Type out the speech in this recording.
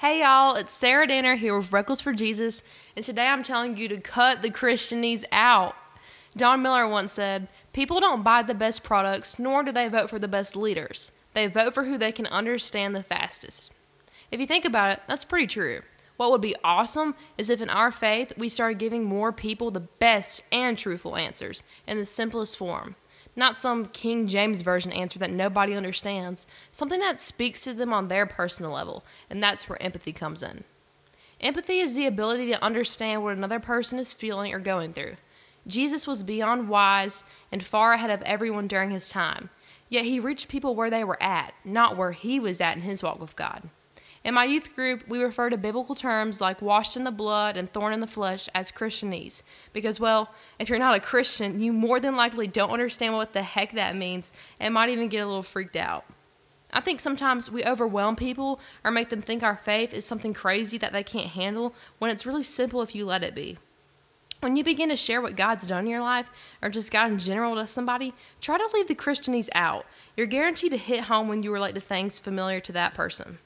Hey y'all, it's Sarah Danner here with Freckles for Jesus, and today I'm telling you to cut the Christianese out. Don Miller once said, People don't buy the best products, nor do they vote for the best leaders. They vote for who they can understand the fastest. If you think about it, that's pretty true. What would be awesome is if in our faith we started giving more people the best and truthful answers in the simplest form. Not some King James Version answer that nobody understands, something that speaks to them on their personal level, and that's where empathy comes in. Empathy is the ability to understand what another person is feeling or going through. Jesus was beyond wise and far ahead of everyone during his time, yet he reached people where they were at, not where he was at in his walk with God. In my youth group, we refer to biblical terms like washed in the blood and thorn in the flesh as Christianese. Because, well, if you're not a Christian, you more than likely don't understand what the heck that means and might even get a little freaked out. I think sometimes we overwhelm people or make them think our faith is something crazy that they can't handle when it's really simple if you let it be. When you begin to share what God's done in your life, or just God in general to somebody, try to leave the Christianese out. You're guaranteed to hit home when you relate to things familiar to that person.